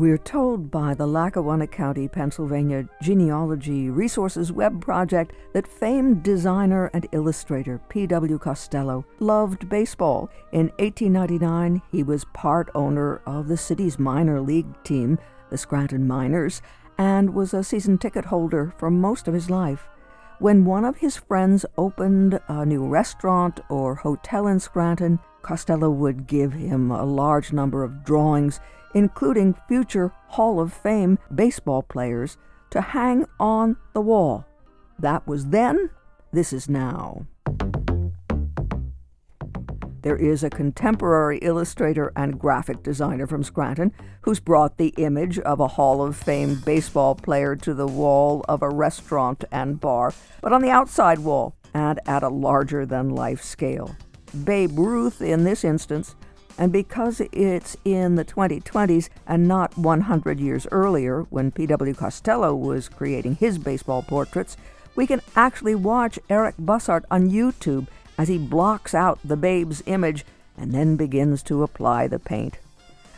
We're told by the Lackawanna County, Pennsylvania Genealogy Resources Web Project that famed designer and illustrator P.W. Costello loved baseball. In 1899, he was part owner of the city's minor league team, the Scranton Miners, and was a season ticket holder for most of his life. When one of his friends opened a new restaurant or hotel in Scranton, Costello would give him a large number of drawings including future Hall of Fame baseball players, to hang on the wall. That was then, this is now. There is a contemporary illustrator and graphic designer from Scranton who's brought the image of a Hall of Fame baseball player to the wall of a restaurant and bar, but on the outside wall and at a larger than life scale. Babe Ruth, in this instance, and because it's in the 2020s and not 100 years earlier when P.W. Costello was creating his baseball portraits, we can actually watch Eric Bussart on YouTube as he blocks out the babe's image and then begins to apply the paint.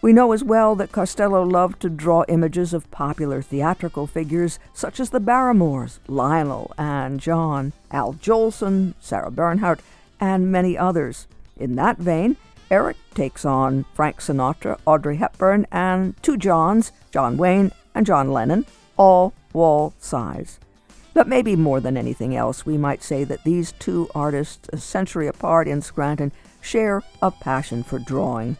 We know as well that Costello loved to draw images of popular theatrical figures such as the Barrymores, Lionel and John, Al Jolson, Sarah Bernhardt, and many others. In that vein, Eric takes on Frank Sinatra, Audrey Hepburn, and two Johns, John Wayne and John Lennon, all wall size. But maybe more than anything else, we might say that these two artists, a century apart in Scranton, share a passion for drawing.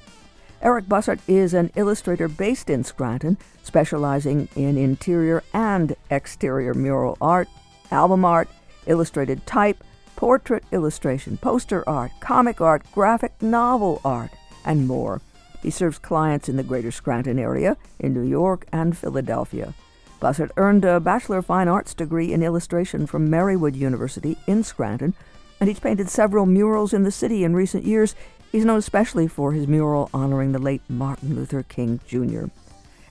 Eric Bussart is an illustrator based in Scranton, specializing in interior and exterior mural art, album art, illustrated type, portrait illustration, poster art, comic art, graphic novel art, and more. He serves clients in the greater Scranton area, in New York, and Philadelphia. Bussart earned a Bachelor of Fine Arts degree in illustration from Marywood University in Scranton, and he's painted several murals in the city in recent years. He's known especially for his mural honoring the late Martin Luther King Jr.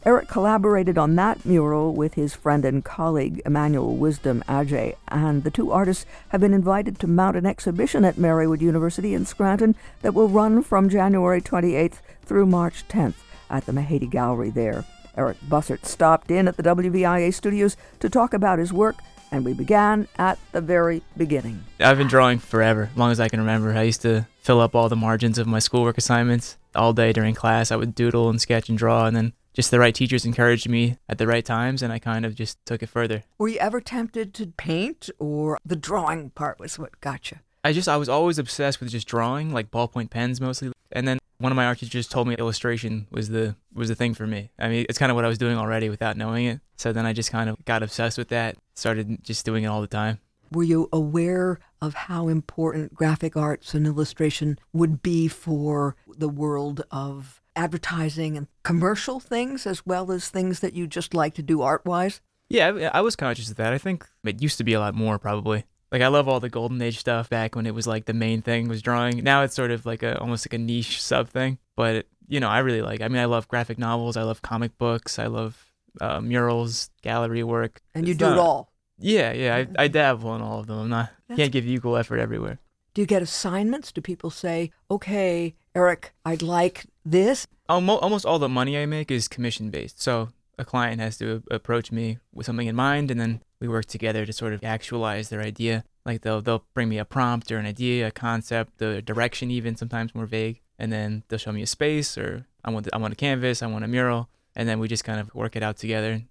Eric collaborated on that mural with his friend and colleague Emmanuel Wisdom Adjei, and the two artists have been invited to mount an exhibition at Marywood University in Scranton that will run from January 28th through March 10th at the Mahady Gallery there. Eric Bussart stopped in at the WVIA studios to talk about his work, and we began at the very beginning. I've been drawing forever, as long as I can remember. I used to fill up all the margins of my schoolwork assignments all day during class. I would doodle and sketch and draw, and then just the right teachers encouraged me at the right times and I kind of just took it further. Were you ever tempted to paint or the drawing part was what got you? I just I was always obsessed with just drawing, like ballpoint pens mostly. And then one of my art teachers told me illustration was the was the thing for me. I mean, it's kind of what I was doing already without knowing it. So then I just kind of got obsessed with that, started just doing it all the time. Were you aware of how important graphic arts and illustration would be for the world of advertising and commercial things as well as things that you just like to do art wise? Yeah, I was conscious of that. I think it used to be a lot more probably. Like I love all the golden age stuff back when it was like the main thing was drawing. Now it's sort of like a almost like a niche sub thing, but you know, I really like. I mean, I love graphic novels, I love comic books, I love uh, murals, gallery work. And you it's do not, it all. Yeah, yeah, I, I dabble in all of them. I'm not That's can't give equal effort everywhere. Do you get assignments? Do people say, "Okay, Eric, I'd like this. Almost all the money I make is commission based. So a client has to approach me with something in mind, and then we work together to sort of actualize their idea. Like they'll they'll bring me a prompt or an idea, a concept, the direction, even sometimes more vague, and then they'll show me a space or I want I want a canvas, I want a mural, and then we just kind of work it out together.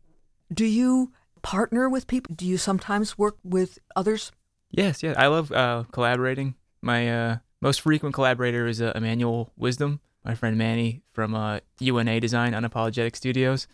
Do you partner with people? Do you sometimes work with others? Yes, yeah, I love uh, collaborating. My uh, most frequent collaborator is uh, Emmanuel Wisdom, my friend Manny from uh, UNA Design Unapologetic Studios.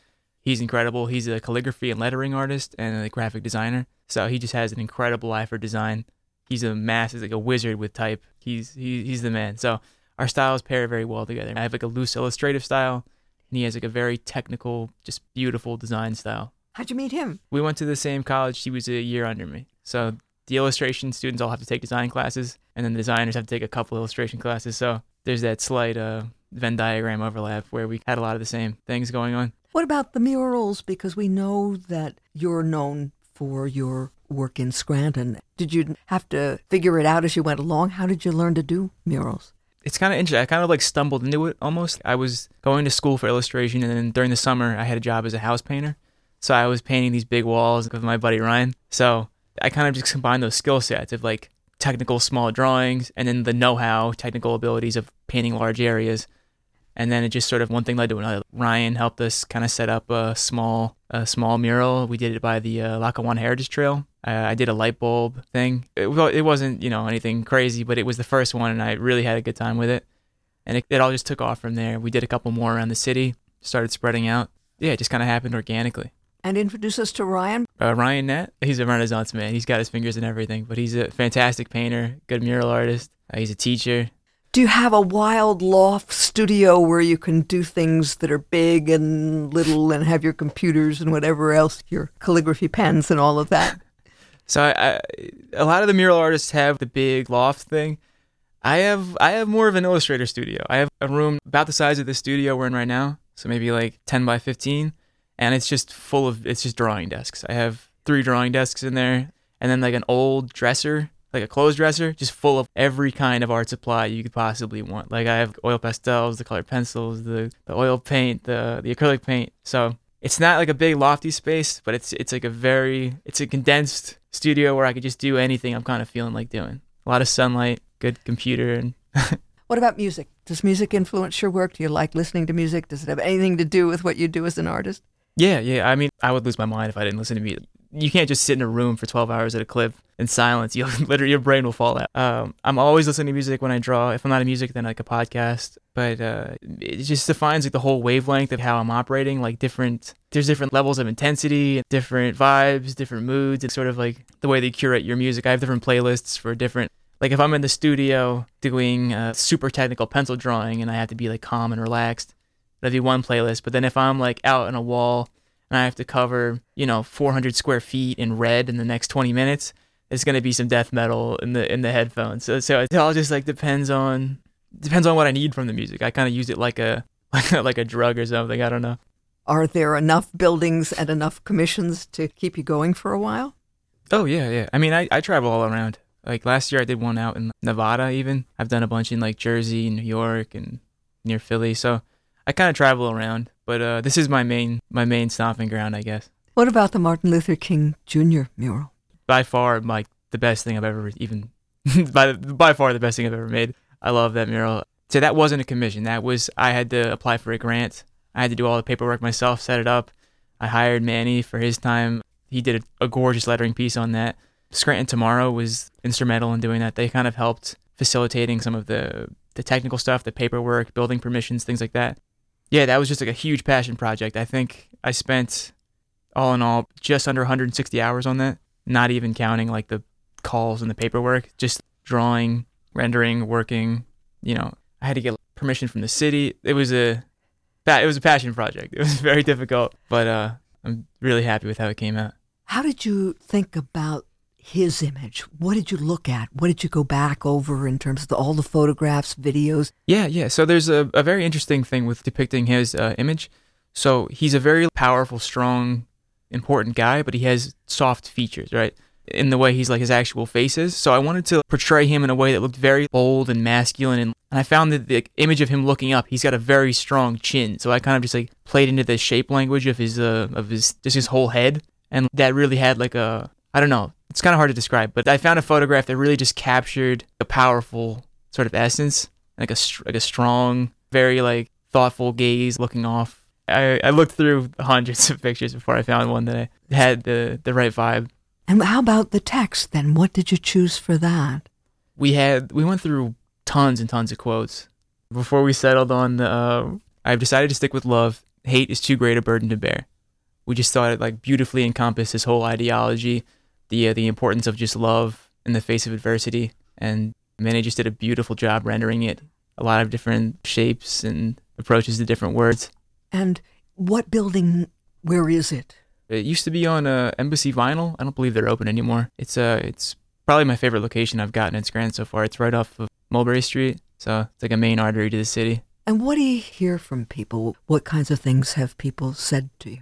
He's incredible. He's a calligraphy and lettering artist and a graphic designer. So he just has an incredible eye for design. He's a mass, he's like a wizard with type. He's he, he's the man. So our styles pair very well together. I have like a loose illustrative style, and he has like a very technical, just beautiful design style. How'd you meet him? We went to the same college. He was a year under me. So the illustration students all have to take design classes, and then the designers have to take a couple illustration classes. So there's that slight uh, Venn diagram overlap where we had a lot of the same things going on. What about the murals? Because we know that you're known for your work in Scranton. Did you have to figure it out as you went along? How did you learn to do murals? it's kind of interesting. I kind of like stumbled into it almost. I was going to school for illustration, and then during the summer, I had a job as a house painter. So I was painting these big walls with my buddy Ryan. So I kind of just combined those skill sets of like technical small drawings and then the know-how, technical abilities of painting large areas. And then it just sort of one thing led to another. Ryan helped us kind of set up a small, a small mural. We did it by the uh, Lackawanna Heritage Trail. Uh, I did a light bulb thing. It, it wasn't, you know, anything crazy, but it was the first one, and I really had a good time with it. And it, it all just took off from there. We did a couple more around the city, started spreading out. Yeah, it just kind of happened organically. And introduce us to Ryan. Uh, Ryan Nett, he's a Renaissance man. He's got his fingers in everything, but he's a fantastic painter, good mural artist. Uh, he's a teacher. Do you have a wild loft studio where you can do things that are big and little and have your computers and whatever else, your calligraphy pens and all of that? so I, I, a lot of the mural artists have the big loft thing. I have I have more of an illustrator studio. I have a room about the size of the studio we're in right now, so maybe like 10 by 15 and it's just full of it's just drawing desks. I have three drawing desks in there, and then like an old dresser, like a clothes dresser, just full of every kind of art supply you could possibly want. Like I have oil pastels, the colored pencils, the the oil paint, the the acrylic paint. So it's not like a big lofty space, but it's it's like a very it's a condensed studio where I could just do anything I'm kind of feeling like doing. A lot of sunlight, good computer, and what about music? Does music influence your work? Do you like listening to music? Does it have anything to do with what you do as an artist? Yeah, yeah. I mean, I would lose my mind if I didn't listen to music. You can't just sit in a room for 12 hours at a clip in silence. You literally your brain will fall out. Um, I'm always listening to music when I draw. If I'm not a music, then like a podcast. But uh, it just defines like the whole wavelength of how I'm operating. Like different, there's different levels of intensity, different vibes, different moods. It's sort of like the way they curate your music. I have different playlists for different like if I'm in the studio doing super technical pencil drawing and I have to be like calm and relaxed, that'd be one playlist. But then if I'm like out on a wall and I have to cover, you know, 400 square feet in red in the next 20 minutes, it's gonna be some death metal in the in the headphones. So so it all just like depends on depends on what I need from the music. I kind of use it like a like a, like a drug or something. I don't know. Are there enough buildings and enough commissions to keep you going for a while? Oh yeah, yeah. I mean, I, I travel all around. Like last year, I did one out in Nevada. Even I've done a bunch in like Jersey, New York, and near Philly. So I kind of travel around, but uh, this is my main my main stomping ground, I guess. What about the Martin Luther King Jr. mural? By far, like the best thing I've ever even by by far the best thing I've ever made. I love that mural. So that wasn't a commission. That was I had to apply for a grant. I had to do all the paperwork myself, set it up. I hired Manny for his time. He did a, a gorgeous lettering piece on that. Scranton Tomorrow was instrumental in doing that. They kind of helped facilitating some of the the technical stuff, the paperwork, building permissions, things like that yeah, that was just like a huge passion project. I think I spent all in all just under 160 hours on that, not even counting like the calls and the paperwork, just drawing, rendering, working. You know, I had to get permission from the city. It was a it was a passion project. It was very difficult, but uh, I'm really happy with how it came out. How did you think about his image? What did you look at? What did you go back over in terms of the, all the photographs, videos? Yeah, yeah. So there's a, a very interesting thing with depicting his uh, image. So he's a very powerful, strong, important guy, but he has soft features, right? In the way he's like his actual face is. So I wanted to portray him in a way that looked very bold and masculine. And, and I found that the image of him looking up, he's got a very strong chin. So I kind of just like played into the shape language of his, uh, of his, just his whole head. And that really had like a, I don't know, it's kind of hard to describe, but I found a photograph that really just captured a powerful sort of essence, like a like a strong, very like thoughtful gaze looking off. I, I looked through hundreds of pictures before I found one that I had the the right vibe. And how about the text then? What did you choose for that? We had we went through tons and tons of quotes before we settled on the. Uh, I've decided to stick with love. Hate is too great a burden to bear. We just thought it like beautifully encompassed his whole ideology the uh, the importance of just love in the face of adversity. And Manny just did a beautiful job rendering it. A lot of different shapes and approaches to different words. And what building? Where is it? It used to be on uh, Embassy Vinyl. I don't believe they're open anymore. It's uh, it's probably my favorite location I've gotten in Scranton so far. It's right off of Mulberry Street, so it's like a main artery to the city. And what do you hear from people? What kinds of things have people said to you?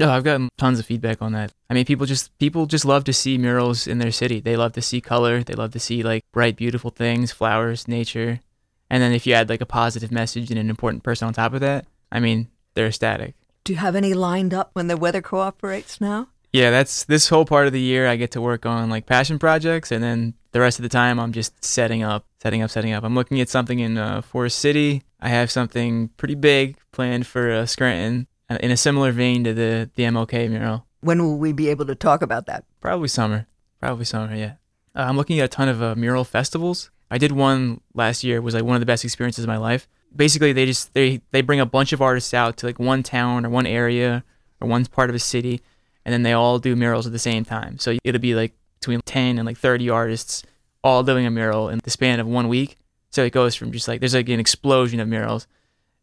No, I've gotten tons of feedback on that. I mean, people just people just love to see murals in their city. They love to see color. They love to see like bright, beautiful things, flowers, nature, And then if you add like a positive message and an important person on top of that, I mean, they're ecstatic. Do you have any lined up when the weather cooperates now? Yeah, that's this whole part of the year I get to work on like passion projects, and then the rest of the time I'm just setting up, setting up, setting up. I'm looking at something in uh, Forest City. I have something pretty big planned for uh, Scranton in a similar vein to the the MLK mural. When will we be able to talk about that? Probably summer. Probably summer. Yeah. Uh, I'm looking at a ton of uh, mural festivals. I did one last year. It was like one of the best experiences of my life. Basically, they just they they bring a bunch of artists out to like one town or one area or one part of a city, and then they all do murals at the same time. So it'll be like between 10 and like 30 artists all doing a mural in the span of one week. So it goes from just like there's like an explosion of murals,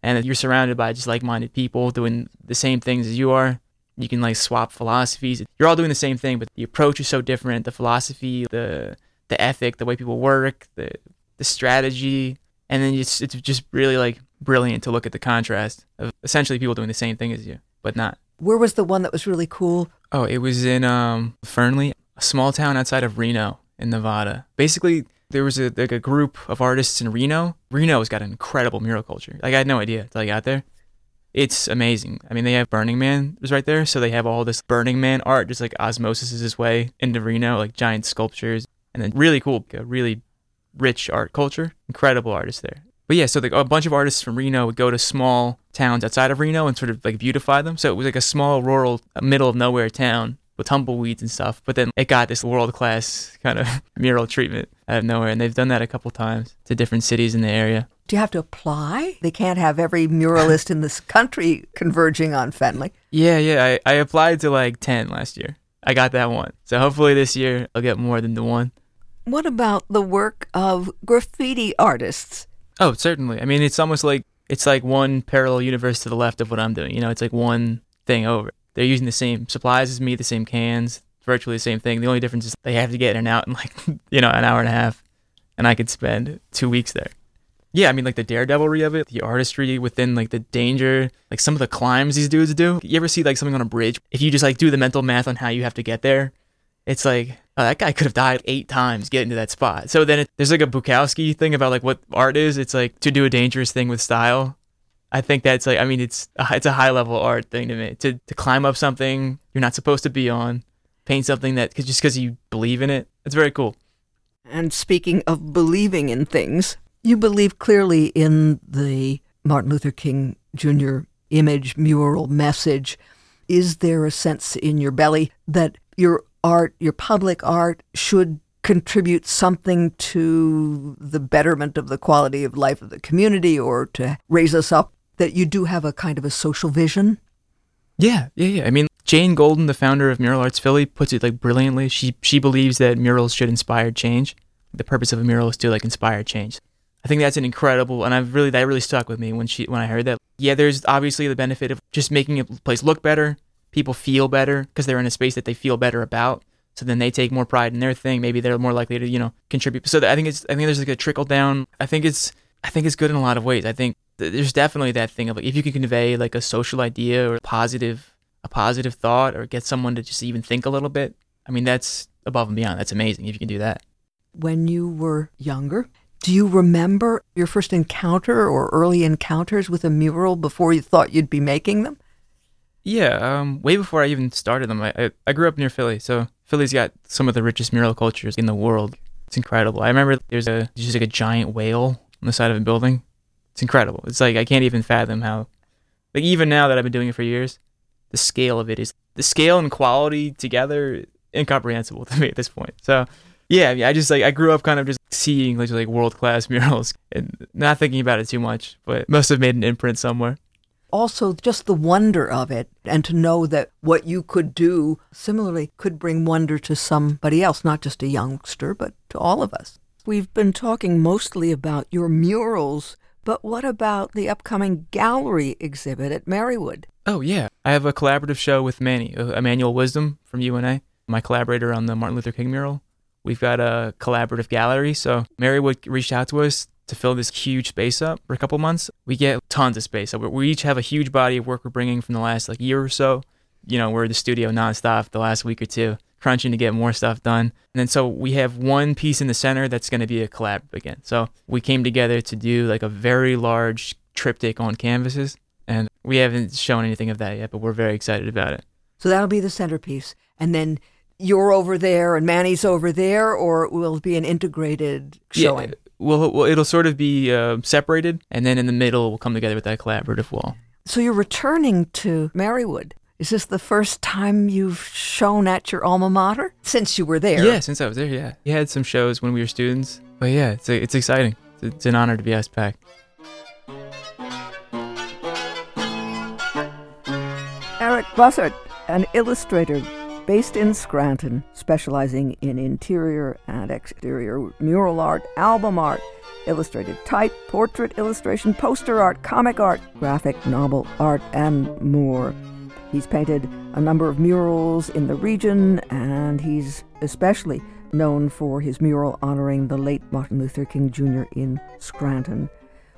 and you're surrounded by just like-minded people doing the same things as you are. You can like swap philosophies. You're all doing the same thing, but the approach is so different. The philosophy, the the ethic, the way people work, the the strategy, and then it's it's just really like brilliant to look at the contrast of essentially people doing the same thing as you, but not. Where was the one that was really cool? Oh, it was in um, Fernley, a small town outside of Reno in Nevada. Basically, there was a like a group of artists in Reno. Reno's got an incredible mural culture. Like I had no idea until I got there. It's amazing. I mean, they have Burning Man was right there, so they have all this Burning Man art, just like osmosis is his way into Reno, like giant sculptures, and then really cool, a really rich art culture. Incredible artists there. But yeah, so the, a bunch of artists from Reno would go to small towns outside of Reno and sort of like beautify them. So it was like a small rural, uh, middle of nowhere town with tumbleweeds and stuff. But then it got this world class kind of mural treatment out of nowhere. And they've done that a couple times to different cities in the area. Do you have to apply? They can't have every muralist in this country converging on Fernley. Yeah, yeah. I, I applied to like 10 last year. I got that one. So hopefully this year I'll get more than the one. What about the work of graffiti artists? Oh, certainly. I mean, it's almost like it's like one parallel universe to the left of what I'm doing. You know, it's like one thing over. They're using the same supplies as me, the same cans, virtually the same thing. The only difference is they have to get in and out in like, you know, an hour and a half, and I could spend two weeks there. Yeah, I mean, like the daredevilry of it, the artistry within like the danger, like some of the climbs these dudes do. You ever see like something on a bridge? If you just like do the mental math on how you have to get there, it's like oh, that guy could have died eight times getting to that spot. So then it, there's like a Bukowski thing about like what art is. It's like to do a dangerous thing with style. I think that's like I mean it's uh, it's a high level art thing to me to to climb up something you're not supposed to be on, paint something that cause just because you believe in it. It's very cool. And speaking of believing in things, you believe clearly in the Martin Luther King Jr. image, mural, message. Is there a sense in your belly that your art, your public art, should contribute something to the betterment of the quality of life of the community or to raise us up, that you do have a kind of a social vision? Yeah, yeah, yeah. I mean, Jane Golden, the founder of Mural Arts Philly, puts it like brilliantly. She she believes that murals should inspire change. The purpose of a mural is to like inspire change. I think that's an incredible, and I've really that really stuck with me when she when I heard that. Yeah, there's obviously the benefit of just making a place look better, people feel better because they're in a space that they feel better about. So then they take more pride in their thing. Maybe they're more likely to, you know, contribute. So I think it's, I think there's like a trickle down. I think it's, I think it's good in a lot of ways. I think there's definitely that thing of like if you can convey like a social idea or a positive, a positive thought, or get someone to just even think a little bit. I mean, that's above and beyond. That's amazing if you can do that. When you were younger, do you remember your first encounter or early encounters with a mural before you thought you'd be making them? Yeah, um, way before I even started them. I, I, I grew up near Philly, so Philly's got some of the richest mural cultures in the world. It's incredible. I remember there's a just like a giant whale on the side of a building. It's incredible. It's like I can't even fathom how like even now that I've been doing it for years, the scale of it is the scale and quality together incomprehensible to me at this point. So yeah, I just like I grew up kind of just seeing like, like world class murals and not thinking about it too much, but must have made an imprint somewhere also just the wonder of it and to know that what you could do similarly could bring wonder to somebody else, not just a youngster, but to all of us. We've been talking mostly about your murals, but what about the upcoming gallery exhibit at Marywood? Oh, yeah. I have a collaborative show with Manny, uh, Emmanuel Wisdom from UNA, my collaborator on the Martin Luther King mural. We've got a collaborative gallery. So Marywood reached out to us to fill this huge space up for a couple months. We get tons of space. So we each have a huge body of work we're bringing from the last like year or so. You know, we're in the studio nonstop the last week or two, crunching to get more stuff done. And then so we have one piece in the center that's going to be a collab again. So we came together to do like a very large triptych on canvases, and we haven't shown anything of that yet, but we're very excited about it. So that'll be the centerpiece. And then you're over there and Manny's over there, or it will be an integrated showing? Yeah, well, well it'll sort of be uh, separated, and then in the middle, we'll come together with that collaborative wall. So you're returning to Marywood. Is this the first time you've shown at your alma mater since you were there? Yeah, since I was there, yeah. We had some shows when we were students, but yeah, it's, it's exciting. It's, it's an honor to be asked back. Eric Bussart, an illustrator based in Scranton, specializing in interior and exterior mural art, album art, illustrated type, portrait illustration, poster art, comic art, graphic novel art, and more. He's painted a number of murals in the region, and he's especially known for his mural honoring the late Martin Luther King Jr. in Scranton.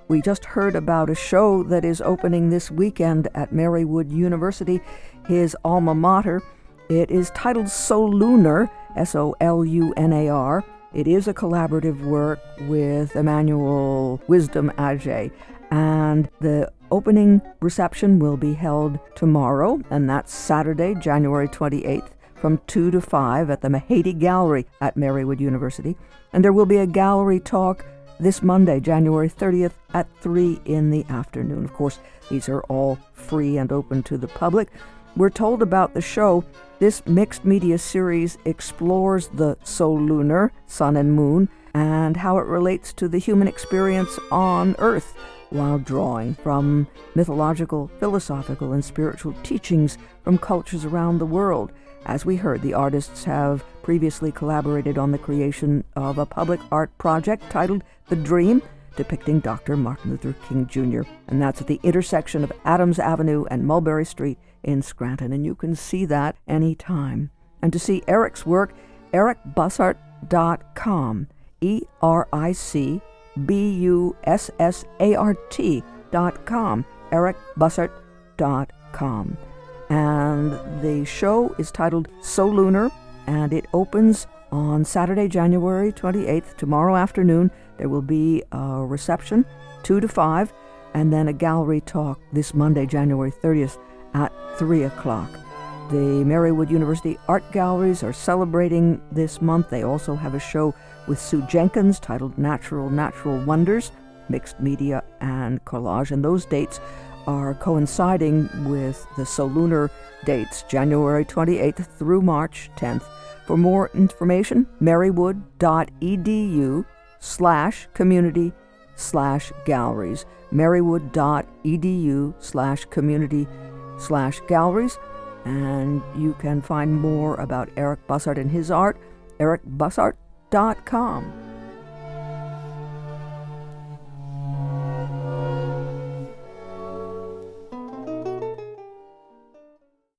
We just heard about a show that is opening this weekend at Marywood University, his alma mater. It is titled Solunar, S O L U N A R. It is a collaborative work with Emmanuel Wisdom Adjei, and the opening reception will be held tomorrow, and that's Saturday, January 28th, from 2 to 5 at the Mahady Gallery at Marywood University. And there will be a gallery talk this Monday, January 30th at 3 in the afternoon. Of course, these are all free and open to the public. We're told about the show. This mixed media series explores the solunar, sun and moon, and how it relates to the human experience on Earth while drawing from mythological, philosophical, and spiritual teachings from cultures around the world. As we heard, the artists have previously collaborated on the creation of a public art project titled The Dream, depicting Dr. Martin Luther King Jr., and that's at the intersection of Adams Avenue and Mulberry Street in Scranton, and you can see that anytime. And to see Eric's work, ericbussart.com, E R I C B U S S A R T.com, ericbussart.com. And the show is titled Solunar, and it opens on Saturday, January 28th, tomorrow afternoon. There will be a reception, 2 to 5, and then a gallery talk this Monday, January 30th at 3 o'clock. The Marywood University Art Galleries are celebrating this month. They also have a show with Sue Jenkins titled Natural Natural Wonders, Mixed Media and Collage. And those dates are coinciding with the Solunar dates, January 28th through March 10th. For more information, marywood.edu slash community slash galleries. marywood.edu slash community slash galleries. And you can find more about Eric Bussart and his art, Eric ericbussart.com dot com.